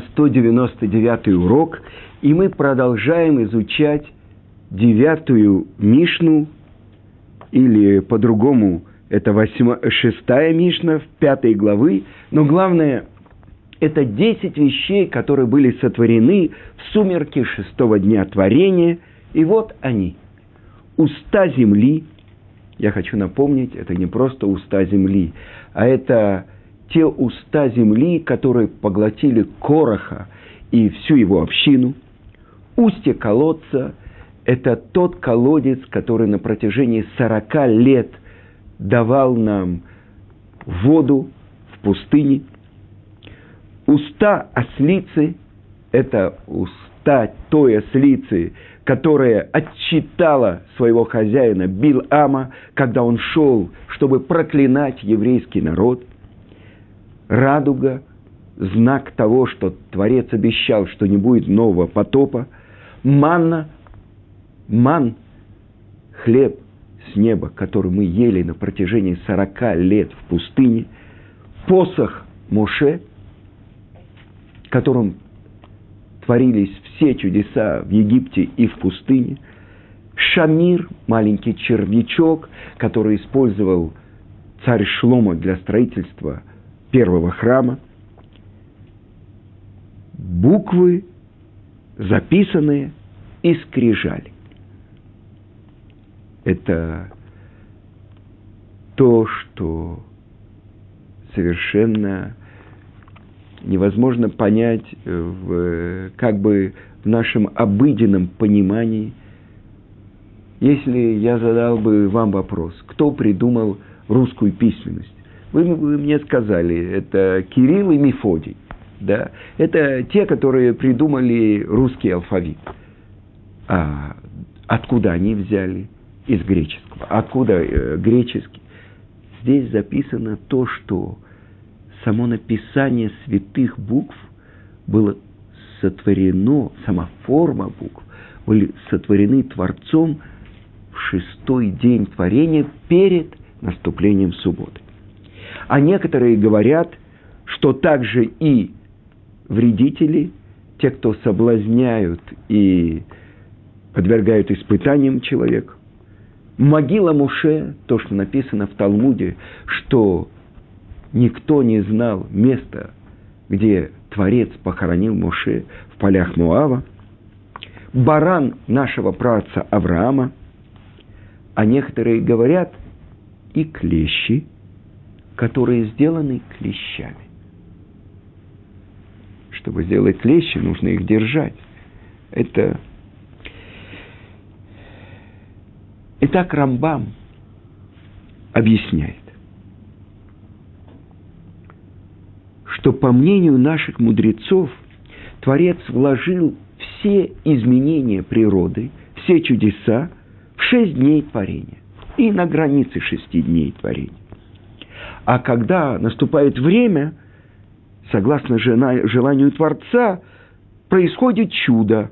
199 урок, и мы продолжаем изучать девятую Мишну, или по-другому это восьма, шестая Мишна в пятой главы, но главное, это десять вещей, которые были сотворены в сумерке шестого дня творения, и вот они. Уста земли, я хочу напомнить, это не просто уста земли, а это те уста земли, которые поглотили Короха и всю его общину. Устье колодца – это тот колодец, который на протяжении 40 лет давал нам воду в пустыне. Уста ослицы – это уста той ослицы, которая отчитала своего хозяина Бил-Ама, когда он шел, чтобы проклинать еврейский народ – радуга, знак того, что Творец обещал, что не будет нового потопа, манна, ман, хлеб с неба, который мы ели на протяжении 40 лет в пустыне, посох Моше, которым творились все чудеса в Египте и в пустыне, Шамир, маленький червячок, который использовал царь Шлома для строительства – первого храма, буквы, записанные и. Это то, что совершенно невозможно понять в, как бы в нашем обыденном понимании. Если я задал бы вам вопрос, кто придумал русскую письменность, вы, вы мне сказали, это Кирилл и Мефодий. Да? Это те, которые придумали русский алфавит. А откуда они взяли? Из греческого. Откуда э, греческий? Здесь записано то, что само написание святых букв было сотворено, сама форма букв были сотворены Творцом в шестой день творения перед наступлением субботы. А некоторые говорят, что также и вредители, те, кто соблазняют и подвергают испытаниям человека. Могила Муше, то, что написано в Талмуде, что никто не знал места, где Творец похоронил Муше в полях Муава, баран нашего праца Авраама, а некоторые говорят и клещи – которые сделаны клещами. Чтобы сделать клещи, нужно их держать. Это... Итак, Рамбам объясняет, что по мнению наших мудрецов Творец вложил все изменения природы, все чудеса в шесть дней творения и на границе шести дней творения. А когда наступает время, согласно желанию Творца, происходит чудо.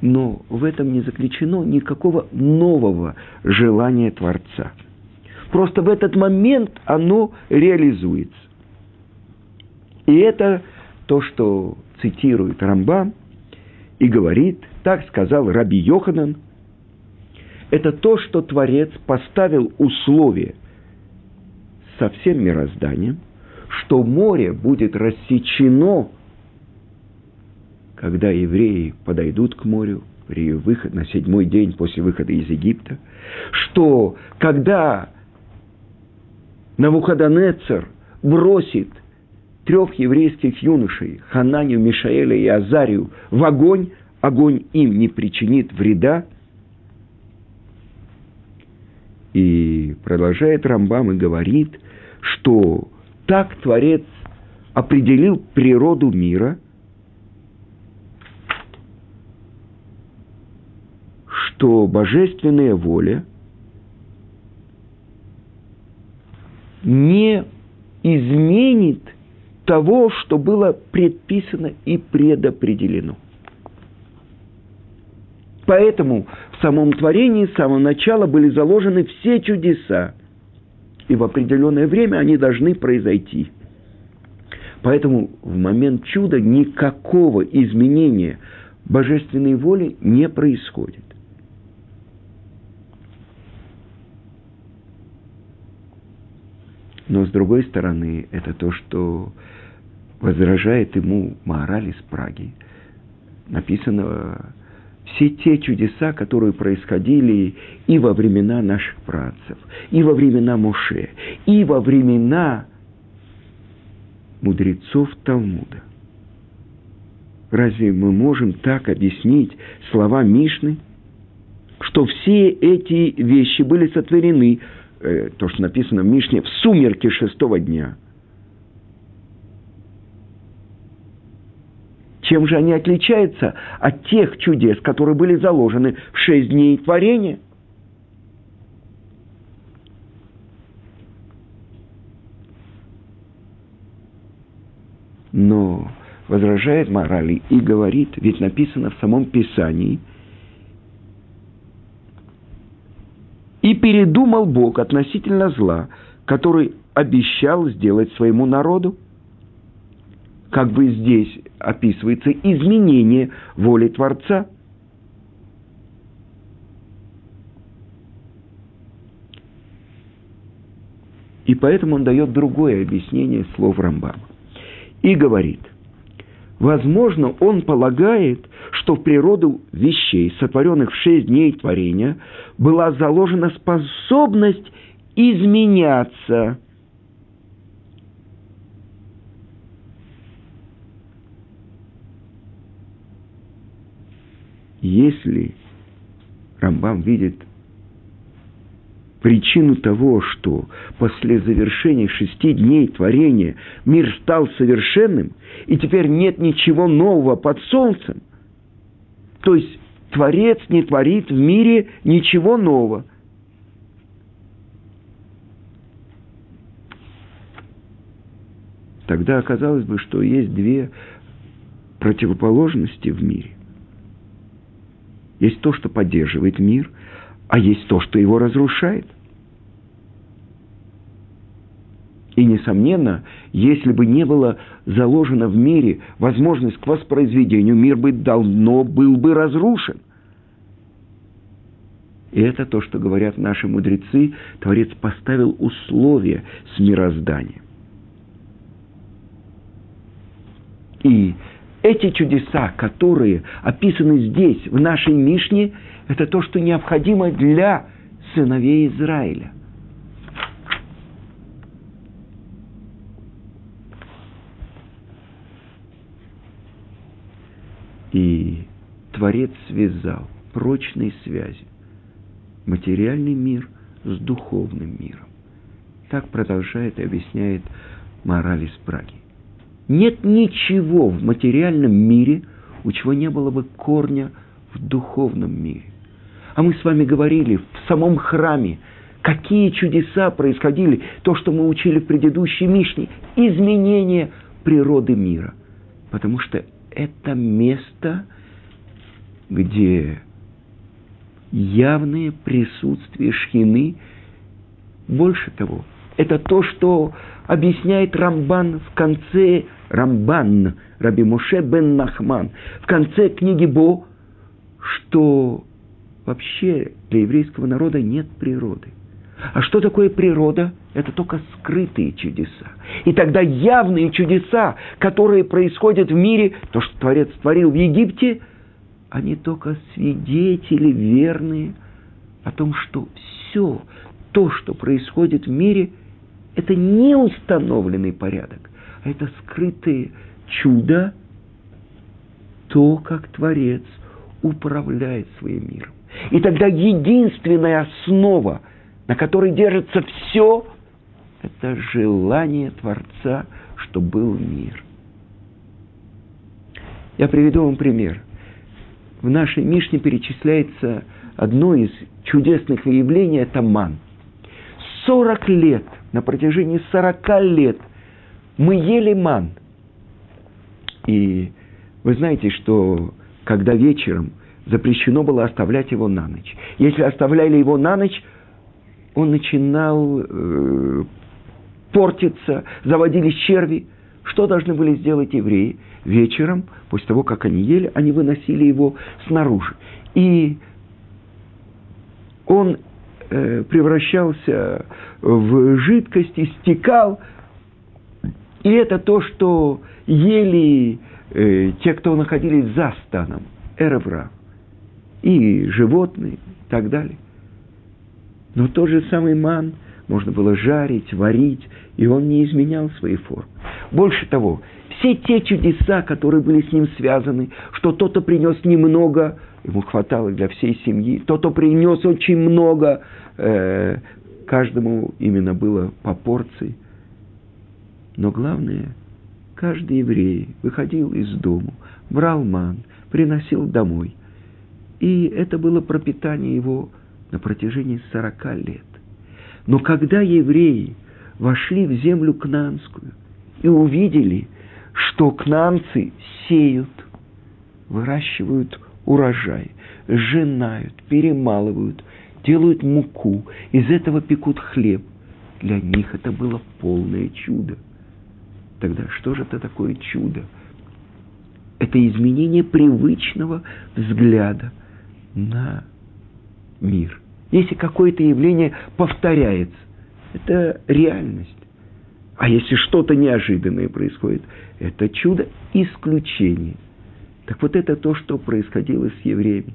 Но в этом не заключено никакого нового желания Творца. Просто в этот момент оно реализуется. И это то, что цитирует Рамбам и говорит, так сказал Раби Йоханан, это то, что Творец поставил условие со всем мирозданием, что море будет рассечено, когда евреи подойдут к морю при выходе на седьмой день после выхода из Египта, что когда Навуходонецер бросит трех еврейских юношей, Хананию, Мишаэля и Азарию, в огонь, огонь им не причинит вреда. И продолжает Рамбам и говорит, что так Творец определил природу мира, что божественная воля не изменит того, что было предписано и предопределено. Поэтому в самом творении с самого начала были заложены все чудеса, и в определенное время они должны произойти. Поэтому в момент чуда никакого изменения божественной воли не происходит. Но с другой стороны, это то, что возражает ему Маораль из Праги. Написано все те чудеса, которые происходили и во времена наших працев, и во времена Муше, и во времена мудрецов Талмуда. Разве мы можем так объяснить слова Мишны, что все эти вещи были сотворены, э, то, что написано в Мишне, в сумерке шестого дня? Чем же они отличаются от тех чудес, которые были заложены в шесть дней творения? Но возражает морали и говорит, ведь написано в самом Писании, и передумал Бог относительно зла, который обещал сделать своему народу. Как бы здесь описывается изменение воли Творца. И поэтому он дает другое объяснение слов Рамбама. И говорит, возможно, он полагает, что в природу вещей, сотворенных в шесть дней творения, была заложена способность изменяться – если Рамбам видит причину того, что после завершения шести дней творения мир стал совершенным, и теперь нет ничего нового под солнцем, то есть Творец не творит в мире ничего нового. Тогда оказалось бы, что есть две противоположности в мире. Есть то, что поддерживает мир, а есть то, что его разрушает. И, несомненно, если бы не было заложено в мире возможность к воспроизведению, мир бы давно был бы разрушен. И это то, что говорят наши мудрецы, Творец поставил условия с мирозданием. И эти чудеса, которые описаны здесь, в нашей Мишне, это то, что необходимо для сыновей Израиля. И Творец связал прочной связи материальный мир с духовным миром. Так продолжает и объясняет мораль из Праги. Нет ничего в материальном мире, у чего не было бы корня в духовном мире. А мы с вами говорили в самом храме, какие чудеса происходили, то, что мы учили в предыдущей Мишне, изменение природы мира. Потому что это место, где явное присутствие шхины, больше того, это то, что объясняет Рамбан в конце, Рамбан, Раби Моше бен Нахман, в конце книги Бо, что вообще для еврейского народа нет природы. А что такое природа? Это только скрытые чудеса. И тогда явные чудеса, которые происходят в мире, то, что Творец творил в Египте, они только свидетели верные о том, что все то, что происходит в мире – это не установленный порядок, а это скрытые чудо, то, как Творец управляет своим миром. И тогда единственная основа, на которой держится все, это желание Творца, чтобы был мир. Я приведу вам пример. В нашей Мишне перечисляется одно из чудесных выявлений – это ман. Сорок лет – на протяжении 40 лет мы ели ман. И вы знаете, что когда вечером запрещено было оставлять его на ночь. Если оставляли его на ночь, он начинал э, портиться, заводились черви. Что должны были сделать евреи? Вечером, после того, как они ели, они выносили его снаружи. И он превращался в жидкость, истекал. И это то, что ели э, те, кто находились за станом, Эревра, и животные, и так далее. Но тот же самый ман можно было жарить, варить, и он не изменял своей формы. Больше того, все те чудеса, которые были с ним связаны, что кто-то принес немного, ему хватало для всей семьи, кто-то принес очень много, э, каждому именно было по порции. Но главное, каждый еврей выходил из дому, брал ман, приносил домой. И это было пропитание его на протяжении сорока лет. Но когда евреи вошли в землю кнанскую и увидели, что кнанцы сеют, выращивают урожай, сжинают, перемалывают, делают муку, из этого пекут хлеб, для них это было полное чудо. Тогда что же это такое чудо? Это изменение привычного взгляда на мир. Если какое-то явление повторяется, это реальность. А если что-то неожиданное происходит, это чудо исключение. Так вот это то, что происходило с евреями.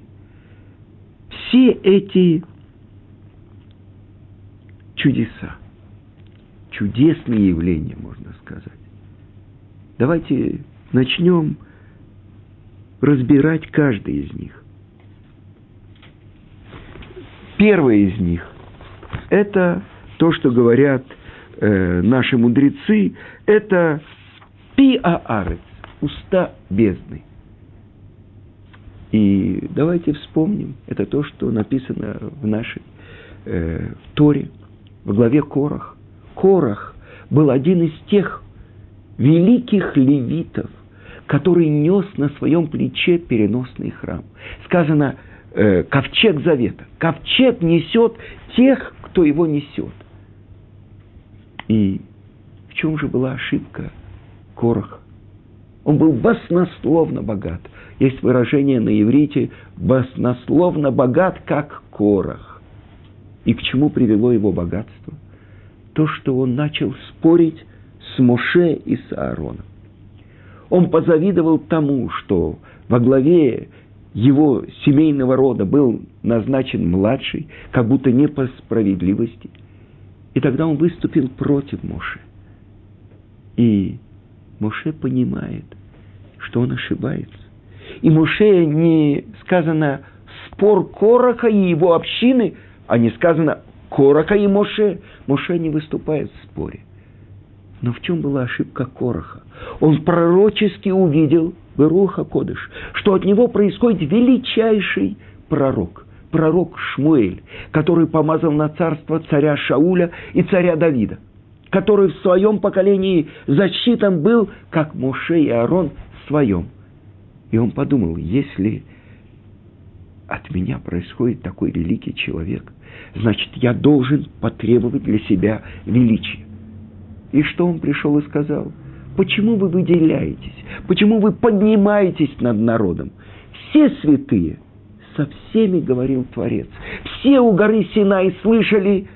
Все эти чудеса, чудесные явления, можно сказать. Давайте начнем разбирать каждый из них. Первое из них – это то, что говорят э, наши мудрецы, это пиаарец, уста бездны. И давайте вспомним, это то, что написано в нашей э, Торе, в главе Корах. Корах был один из тех великих левитов, который нес на своем плече переносный храм. Сказано, э, ковчег завета. Ковчег несет тех, кто его несет. И в чем же была ошибка Короха? Он был баснословно богат. Есть выражение на иврите «баснословно богат, как Корах». И к чему привело его богатство? То, что он начал спорить с Моше и с Аароном. Он позавидовал тому, что во главе его семейного рода был назначен младший, как будто не по справедливости. И тогда он выступил против Моше. И Моше понимает, что он ошибается. И Моше не сказано спор Короха и его общины, а не сказано Короха и Моше. Моше не выступает в споре. Но в чем была ошибка Короха? Он пророчески увидел – Беруха Кодыш, что от него происходит величайший пророк, пророк Шмуэль, который помазал на царство царя Шауля и царя Давида, который в своем поколении засчитан был, как Моше и Аарон в своем. И он подумал, если от меня происходит такой великий человек, значит, я должен потребовать для себя величия. И что он пришел и сказал – Почему вы выделяетесь? Почему вы поднимаетесь над народом? Все святые, со всеми говорил Творец. Все у горы Синай слышали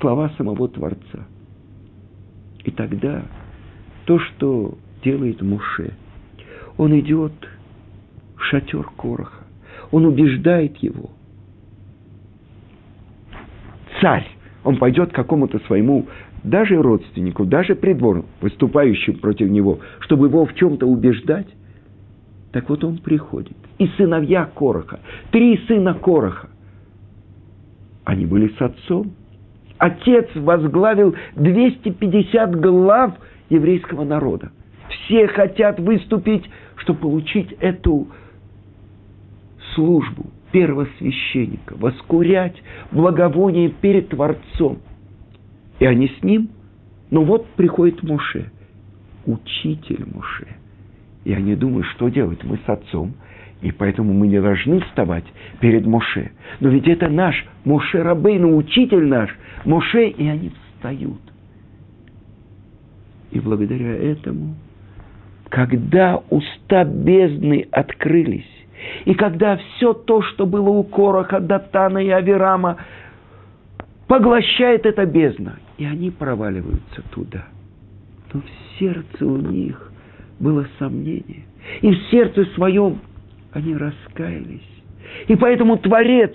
слова самого Творца. И тогда то, что делает Муше, он идет в шатер Короха, он убеждает его. Царь, он пойдет к какому-то своему даже родственнику, даже придворным, выступающим против него, чтобы его в чем-то убеждать, так вот он приходит. И сыновья Короха, три сына Короха, они были с отцом. Отец возглавил 250 глав еврейского народа. Все хотят выступить, чтобы получить эту службу первосвященника, воскурять благовоние перед Творцом. И они с ним. Но вот приходит Муше, учитель Муше. И они думают, что делать? Мы с отцом, и поэтому мы не должны вставать перед Моше. Но ведь это наш Моше Рабейну, учитель наш, Моше, и они встают. И благодаря этому, когда уста бездны открылись, и когда все то, что было у Короха, Датана и Аверама, поглощает эта бездна, и они проваливаются туда. Но в сердце у них было сомнение. И в сердце своем они раскаялись. И поэтому Творец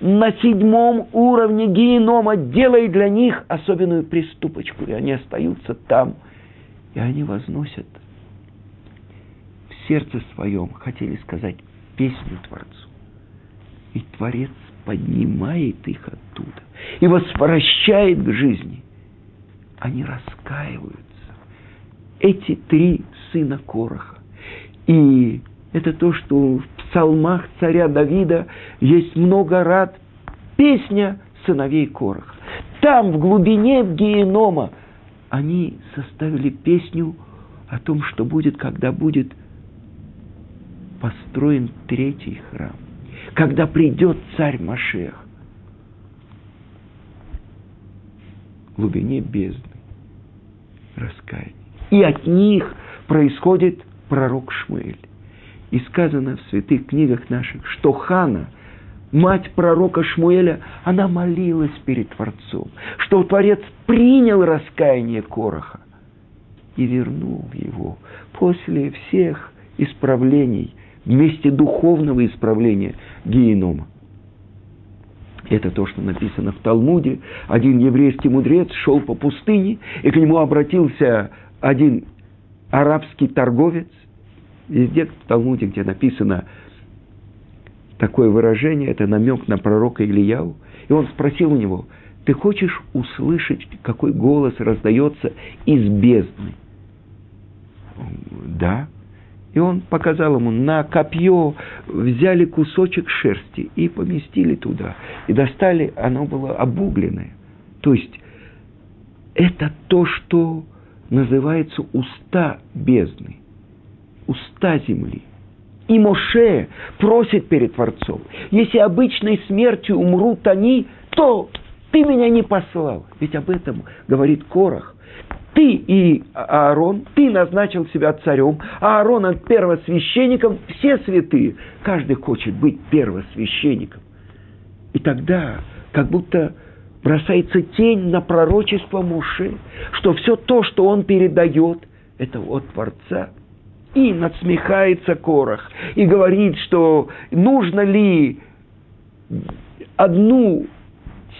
на седьмом уровне генома делает для них особенную приступочку. И они остаются там. И они возносят в сердце своем, хотели сказать, песню Творцу. И Творец поднимает их оттуда и возвращает к жизни. Они раскаиваются. Эти три сына Короха. И это то, что в псалмах царя Давида есть много рад. Песня сыновей Короха. Там, в глубине генома, они составили песню о том, что будет, когда будет построен третий храм. Когда придет царь Машех. В глубине бездны раскаяние. И от них происходит пророк Шмуэль. И сказано в святых книгах наших, что Хана, мать пророка Шмуэля, она молилась перед Творцом, что Творец принял раскаяние Короха и вернул его после всех исправлений, вместе духовного исправления генома. Это то, что написано в Талмуде. Один еврейский мудрец шел по пустыне, и к нему обратился один арабский торговец – Везде в Талмуде, где написано такое выражение, это намек на пророка Ильяу. И он спросил у него, ты хочешь услышать, какой голос раздается из бездны? Да. И он показал ему, на копье взяли кусочек шерсти и поместили туда. И достали, оно было обугленное. То есть, это то, что называется уста бездны уста земли. И Моше просит перед Творцом, если обычной смертью умрут они, то ты меня не послал. Ведь об этом говорит Корах. Ты и Аарон, ты назначил себя царем, а Аарона первосвященником, все святые. Каждый хочет быть первосвященником. И тогда как будто бросается тень на пророчество Муше, что все то, что он передает, это от Творца – и надсмехается Корах и говорит, что нужно ли одну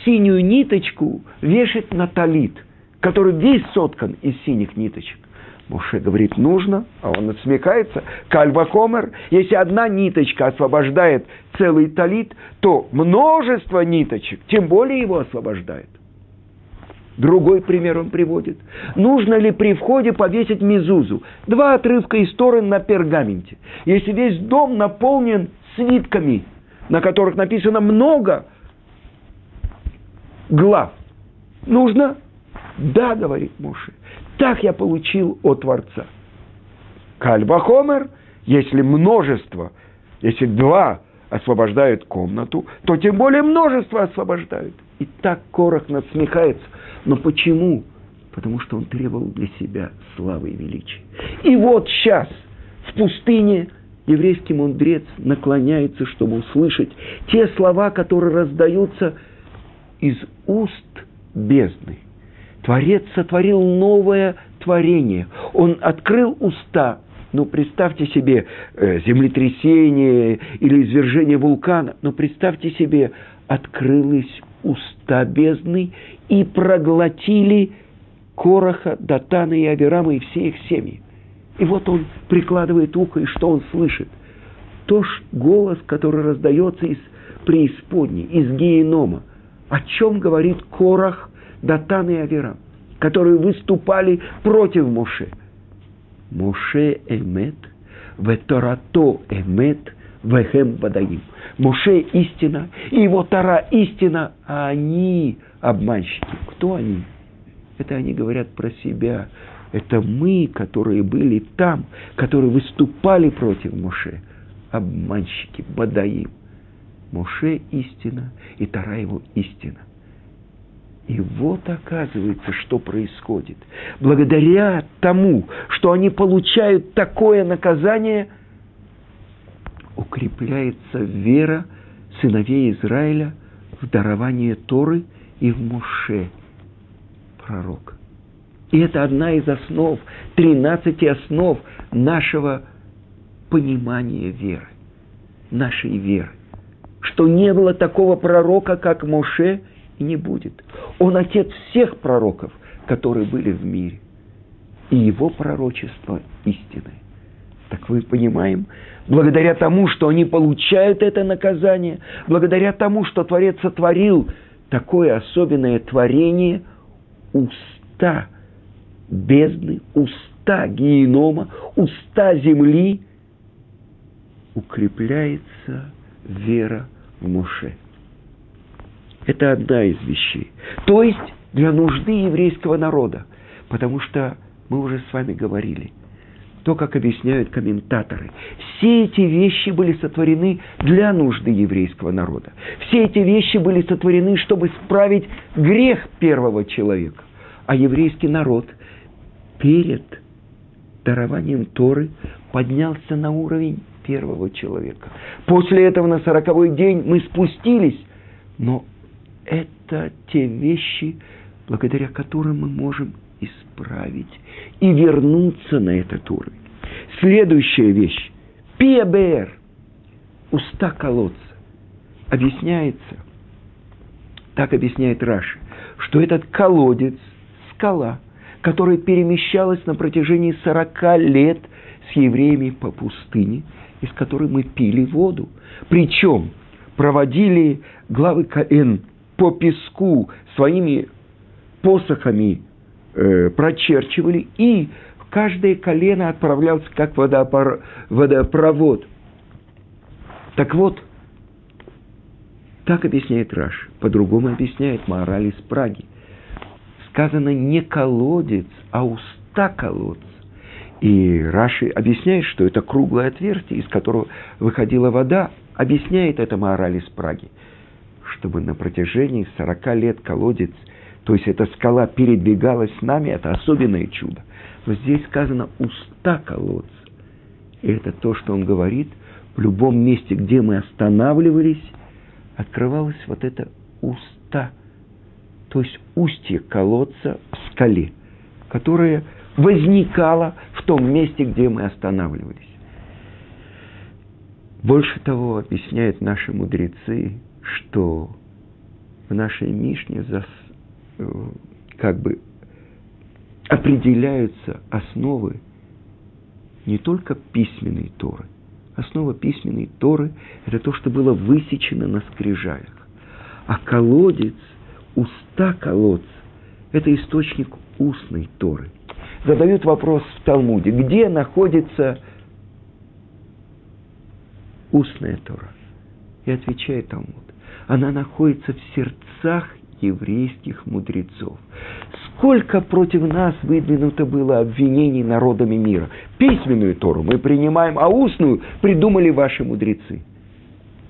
синюю ниточку вешать на талит, который весь соткан из синих ниточек. Моше говорит, нужно, а он отсмекается. Кальвахомер, если одна ниточка освобождает целый талит, то множество ниточек, тем более его освобождает. Другой пример он приводит. Нужно ли при входе повесить мизузу? Два отрывка из Торы на пергаменте. Если весь дом наполнен свитками, на которых написано много глав, нужно? Да, говорит Муше. Так я получил от Творца. Кальбахомер, если множество, если два освобождают комнату, то тем более множество освобождают. И так Корах насмехается – но почему? Потому что он требовал для себя славы и величия. И вот сейчас в пустыне еврейский мудрец наклоняется, чтобы услышать те слова, которые раздаются из уст бездны. Творец сотворил новое творение. Он открыл уста. Ну, представьте себе э, землетрясение или извержение вулкана. Но представьте себе, открылись уста бездны и проглотили Короха, Датана и Авирама и все их семьи. И вот он прикладывает ухо, и что он слышит? То ж голос, который раздается из преисподней, из генома. О чем говорит Корах, Датан и Авирам, которые выступали против Моше. Моше эмет, веторато эмет, вехем бадаим. Моше истина, и его Тара истина, а они обманщики. Кто они? Это они говорят про себя. Это мы, которые были там, которые выступали против Моше. И вот оказывается, что происходит. Благодаря тому, что они получают такое наказание, укрепляется вера сыновей Израиля в дарование Торы и в Муше, пророк. И это одна из основ, 13 основ нашего понимания веры, нашей веры. Что не было такого пророка, как Моше, и не будет. Он отец всех пророков, которые были в мире. И его пророчество истины. Так вы понимаем, благодаря тому, что они получают это наказание, благодаря тому, что Творец сотворил такое особенное творение, уста бездны, уста генома, уста земли, укрепляется вера в Моше. Это одна из вещей. То есть для нужды еврейского народа. Потому что мы уже с вами говорили, то, как объясняют комментаторы, все эти вещи были сотворены для нужды еврейского народа. Все эти вещи были сотворены, чтобы исправить грех первого человека. А еврейский народ перед дарованием Торы поднялся на уровень первого человека. После этого на сороковой день мы спустились, но это те вещи, благодаря которым мы можем исправить и вернуться на этот уровень. Следующая вещь. Пиабер. Уста колодца. Объясняется, так объясняет Раши, что этот колодец, скала, которая перемещалась на протяжении 40 лет с евреями по пустыне, из которой мы пили воду. Причем проводили главы Каэн по песку своими посохами э, прочерчивали, и каждое колено отправлялся как водопор, водопровод. Так вот, так объясняет Раш, по-другому объясняет мораль из Праги. Сказано не колодец, а уста колодца. И Раши объясняет, что это круглое отверстие, из которого выходила вода, объясняет это мораль из Праги – чтобы на протяжении 40 лет колодец, то есть эта скала передвигалась с нами, это особенное чудо. Но здесь сказано «уста колодца». И это то, что он говорит, в любом месте, где мы останавливались, открывалось вот это уста, то есть устье колодца в скале, которое возникало в том месте, где мы останавливались. Больше того, объясняют наши мудрецы, что в нашей Мишне зас, э, как бы определяются основы не только письменной Торы. Основа письменной Торы – это то, что было высечено на скрижалях. А колодец, уста колодца – это источник устной Торы. Задают вопрос в Талмуде, где находится устная Тора? И отвечает Талмуд она находится в сердцах еврейских мудрецов. Сколько против нас выдвинуто было обвинений народами мира. Письменную Тору мы принимаем, а устную придумали ваши мудрецы.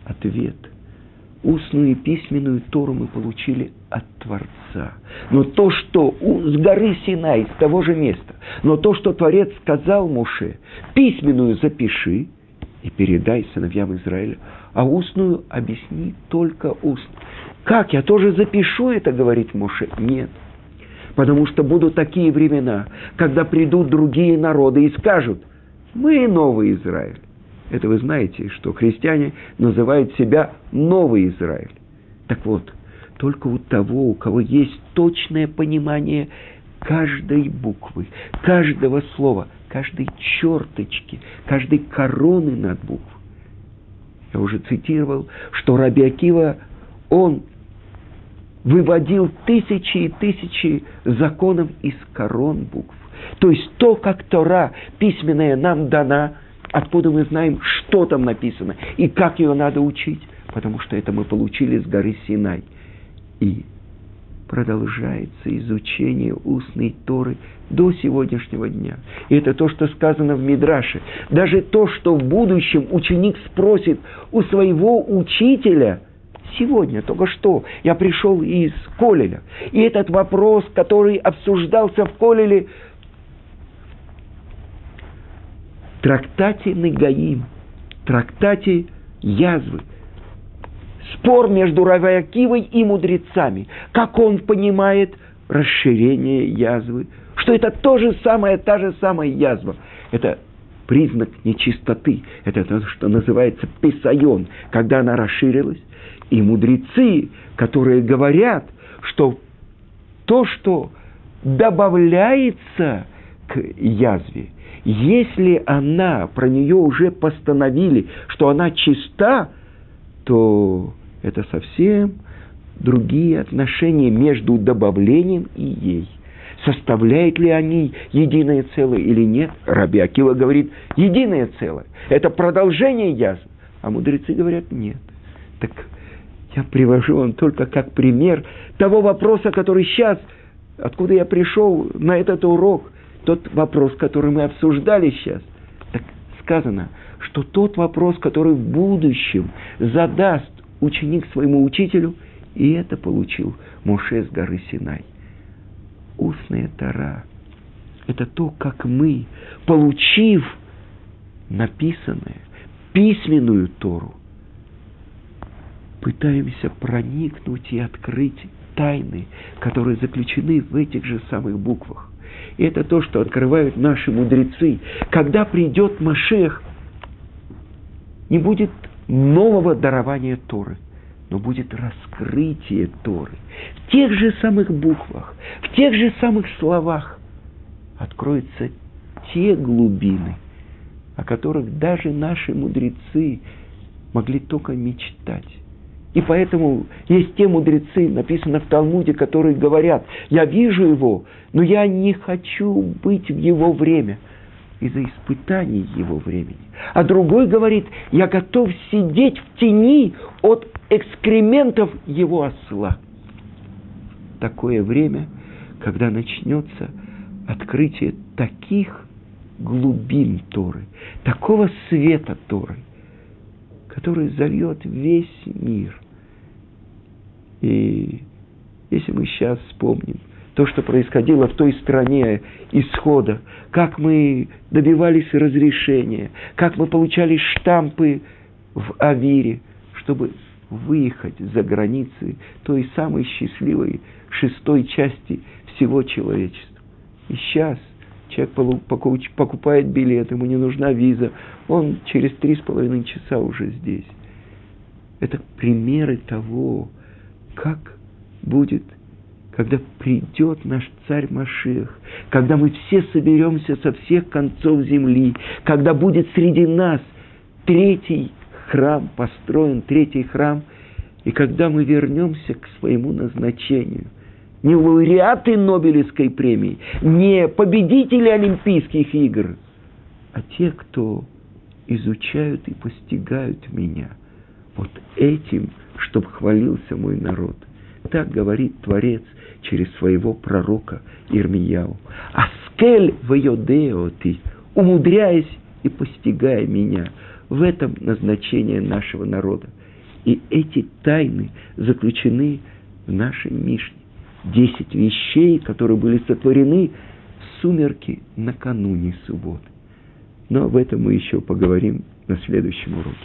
Ответ. Устную и письменную Тору мы получили от Творца. Но то, что с горы Синай, с того же места, но то, что Творец сказал Муше, письменную запиши и передай сыновьям Израиля, а устную объясни только устно. Как? Я тоже запишу это, говорит Моше. Нет. Потому что будут такие времена, когда придут другие народы и скажут, мы новый Израиль. Это вы знаете, что христиане называют себя новый Израиль. Так вот, только у того, у кого есть точное понимание каждой буквы, каждого слова, каждой черточки, каждой короны над буквой, я уже цитировал, что Раби Акива, он выводил тысячи и тысячи законов из корон букв. То есть то, как Тора письменная нам дана, откуда мы знаем, что там написано и как ее надо учить, потому что это мы получили с горы Синай. И продолжается изучение устной Торы до сегодняшнего дня. И это то, что сказано в Мидраше. Даже то, что в будущем ученик спросит у своего учителя, Сегодня, только что, я пришел из Колеля. И этот вопрос, который обсуждался в Колеле, трактате Нагаим, трактате Язвы, спор между Равиакивой и мудрецами, как он понимает расширение язвы, что это то же самое, та же самая язва. Это признак нечистоты. Это то, что называется писайон, когда она расширилась. И мудрецы, которые говорят, что то, что добавляется к язве, если она, про нее уже постановили, что она чиста, то это совсем другие отношения между добавлением и ей. Составляют ли они единое целое или нет? Раби Акива говорит, единое целое. Это продолжение язвы. А мудрецы говорят, нет. Так я привожу вам только как пример того вопроса, который сейчас, откуда я пришел на этот урок, тот вопрос, который мы обсуждали сейчас. Так сказано, что тот вопрос, который в будущем задаст ученик своему учителю, и это получил Моше с горы Синай. Устная Тара – это то, как мы, получив написанное, письменную Тору, пытаемся проникнуть и открыть тайны, которые заключены в этих же самых буквах. И это то, что открывают наши мудрецы. Когда придет Машех, не будет нового дарования Торы, но будет раскрытие Торы. В тех же самых буквах, в тех же самых словах откроются те глубины, о которых даже наши мудрецы могли только мечтать. И поэтому есть те мудрецы, написано в Талмуде, которые говорят, я вижу его, но я не хочу быть в его время из-за испытаний его времени. А другой говорит, я готов сидеть в тени от экскрементов его осла. Такое время, когда начнется открытие таких глубин Торы, такого света Торы, который зальет весь мир. И если мы сейчас вспомним то, что происходило в той стране исхода, как мы добивались разрешения, как мы получали штампы в Авире, чтобы выехать за границы той самой счастливой шестой части всего человечества. И сейчас человек покупает билет, ему не нужна виза, он через три с половиной часа уже здесь. Это примеры того, как будет, когда придет наш царь Машех, когда мы все соберемся со всех концов земли, когда будет среди нас третий храм построен, третий храм, и когда мы вернемся к своему назначению, не лауреаты Нобелевской премии, не победители Олимпийских игр, а те, кто изучают и постигают меня. Вот этим – чтобы хвалился мой народ. Так говорит Творец через своего пророка Ирмияу. Аскель в Йодео ты, умудряясь и постигая меня. В этом назначение нашего народа. И эти тайны заключены в нашей Мишне. Десять вещей, которые были сотворены в сумерки накануне субботы. Но об этом мы еще поговорим на следующем уроке.